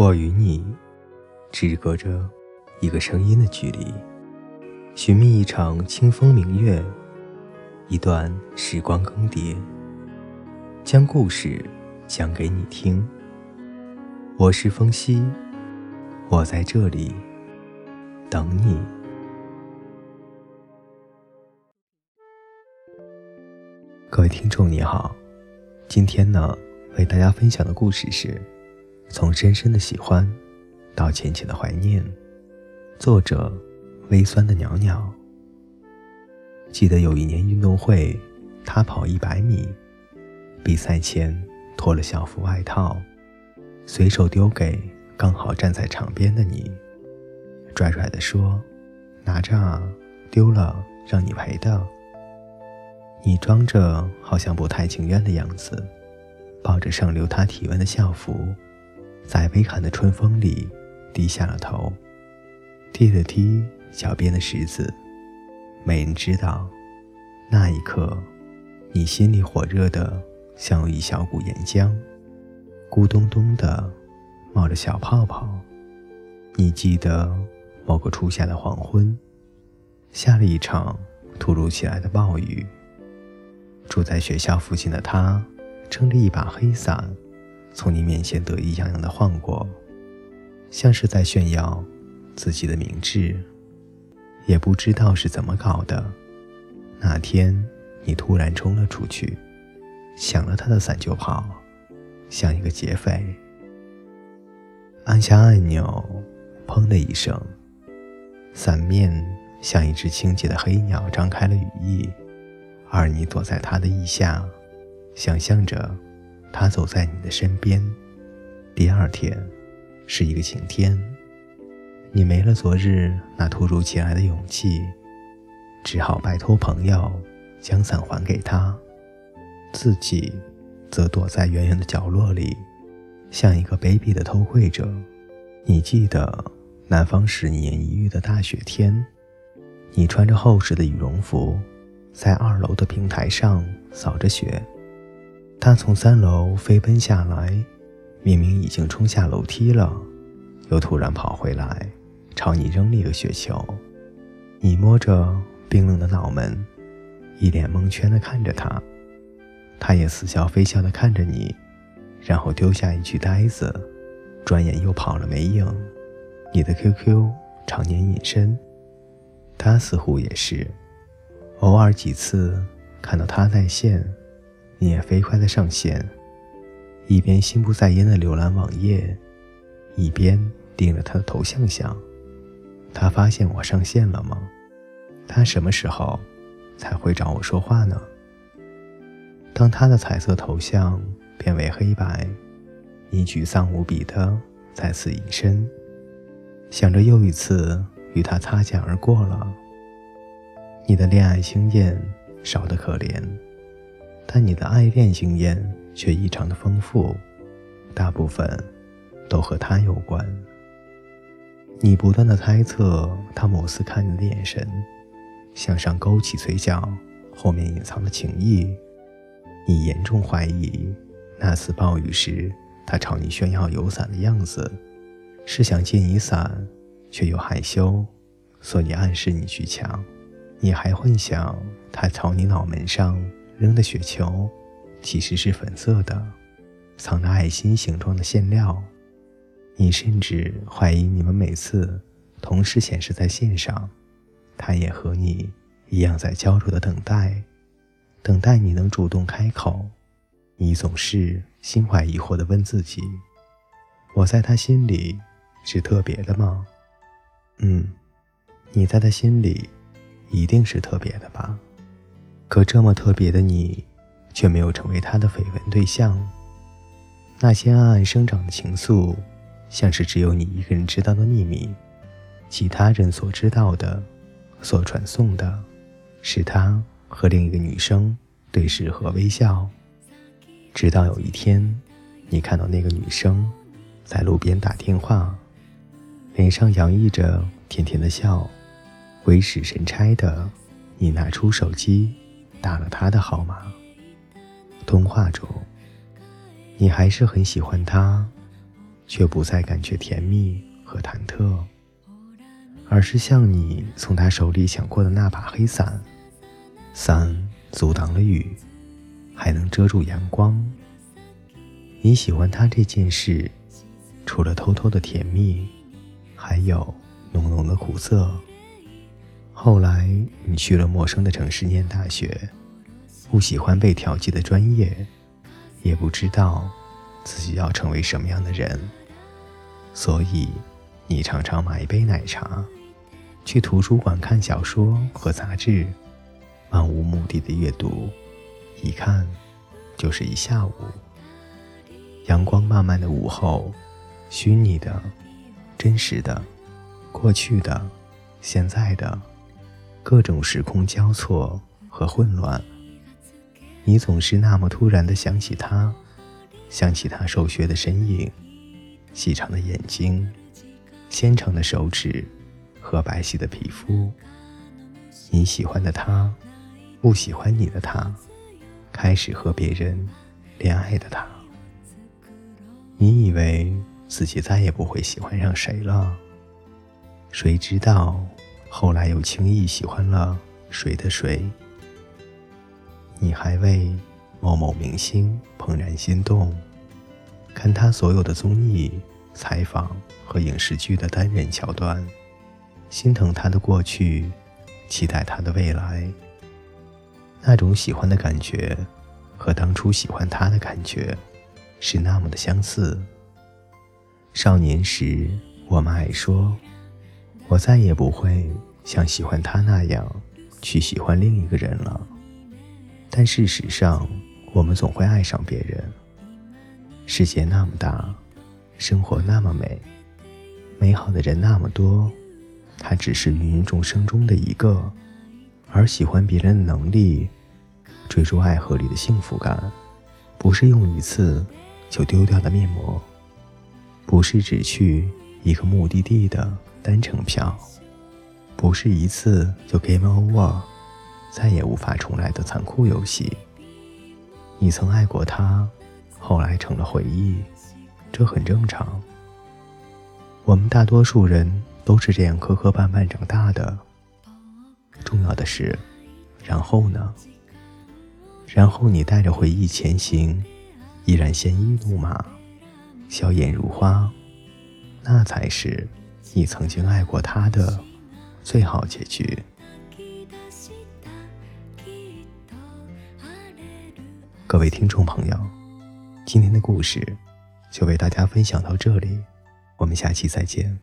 我与你只隔着一个声音的距离，寻觅一场清风明月，一段时光更迭，将故事讲给你听。我是风夕，我在这里等你。各位听众你好，今天呢，为大家分享的故事是。从深深的喜欢，到浅浅的怀念。作者：微酸的袅袅。记得有一年运动会，他跑一百米，比赛前脱了校服外套，随手丢给刚好站在场边的你，拽拽地说：“拿着啊，丢了让你赔的。”你装着好像不太情愿的样子，抱着上留他体温的校服。在微寒的春风里，低下了头，踢了踢脚边的石子。没人知道，那一刻，你心里火热的像有一小股岩浆，咕咚咚的冒着小泡泡。你记得某个初夏的黄昏，下了一场突如其来的暴雨。住在学校附近的他，撑着一把黑伞。从你面前得意洋洋地晃过，像是在炫耀自己的明智。也不知道是怎么搞的，那天你突然冲了出去，抢了他的伞就跑，像一个劫匪。按下按钮，砰的一声，伞面像一只清洁的黑鸟张开了羽翼，而你躲在它的翼下，想象着。他走在你的身边。第二天，是一个晴天。你没了昨日那突如其来的勇气，只好拜托朋友将伞还给他，自己则躲在远远的角落里，像一个卑鄙的偷窥者。你记得南方十年一遇的大雪天，你穿着厚实的羽绒服，在二楼的平台上扫着雪。他从三楼飞奔下来，明明已经冲下楼梯了，又突然跑回来，朝你扔了一个雪球。你摸着冰冷的脑门，一脸蒙圈地看着他，他也似笑非笑地看着你，然后丢下一句“呆子”，转眼又跑了没影。你的 QQ 常年隐身，他似乎也是，偶尔几次看到他在线。你也飞快的上线，一边心不在焉的浏览网页，一边盯着他的头像想：他发现我上线了吗？他什么时候才会找我说话呢？当他的彩色头像变为黑白，你沮丧无比的再次隐身，想着又一次与他擦肩而过了。你的恋爱经验少得可怜。但你的爱恋经验却异常的丰富，大部分都和他有关。你不断的猜测他某次看你的眼神，向上勾起嘴角后面隐藏的情意。你严重怀疑那次暴雨时他朝你炫耀有伞的样子，是想借你伞，却又害羞，所以暗示你去抢。你还幻想他朝你脑门上。扔的雪球其实是粉色的，藏着爱心形状的馅料。你甚至怀疑你们每次同时显示在线上，他也和你一样在焦灼的等待，等待你能主动开口。你总是心怀疑惑地问自己：我在他心里是特别的吗？嗯，你在他心里一定是特别的吧。可这么特别的你，却没有成为他的绯闻对象。那些暗暗生长的情愫，像是只有你一个人知道的秘密，其他人所知道的、所传颂的，是他和另一个女生对视和微笑。直到有一天，你看到那个女生在路边打电话，脸上洋溢着甜甜的笑，鬼使神差的，你拿出手机。打了他的号码。通话中，你还是很喜欢他，却不再感觉甜蜜和忐忑，而是像你从他手里抢过的那把黑伞，伞阻挡了雨，还能遮住阳光。你喜欢他这件事，除了偷偷的甜蜜，还有浓浓的苦涩。后来你去了陌生的城市念大学，不喜欢被调剂的专业，也不知道自己要成为什么样的人。所以，你常常买一杯奶茶，去图书馆看小说和杂志，漫无目的的阅读，一看就是一下午。阳光漫漫的午后，虚拟的、真实的、过去的、现在的，各种时空交错和混乱。你总是那么突然的想起他，想起他瘦削的身影。细长的眼睛，纤长的手指和白皙的皮肤。你喜欢的他，不喜欢你的他，开始和别人恋爱的他。你以为自己再也不会喜欢上谁了，谁知道后来又轻易喜欢了谁的谁？你还为某某明星怦然心动。看他所有的综艺、采访和影视剧的单人桥段，心疼他的过去，期待他的未来。那种喜欢的感觉，和当初喜欢他的感觉，是那么的相似。少年时，我们爱说：“我再也不会像喜欢他那样去喜欢另一个人了。”但事实上，我们总会爱上别人。世界那么大，生活那么美，美好的人那么多，他只是芸芸众生中的一个。而喜欢别人的能力，追逐爱河里的幸福感，不是用一次就丢掉的面膜，不是只去一个目的地的单程票，不是一次就 game over，再也无法重来的残酷游戏。你曾爱过他。后来成了回忆，这很正常。我们大多数人都是这样磕磕绊绊长大的。重要的是，然后呢？然后你带着回忆前行，依然鲜衣怒马，笑颜如花，那才是你曾经爱过他的最好结局。各位听众朋友。今天的故事就为大家分享到这里，我们下期再见。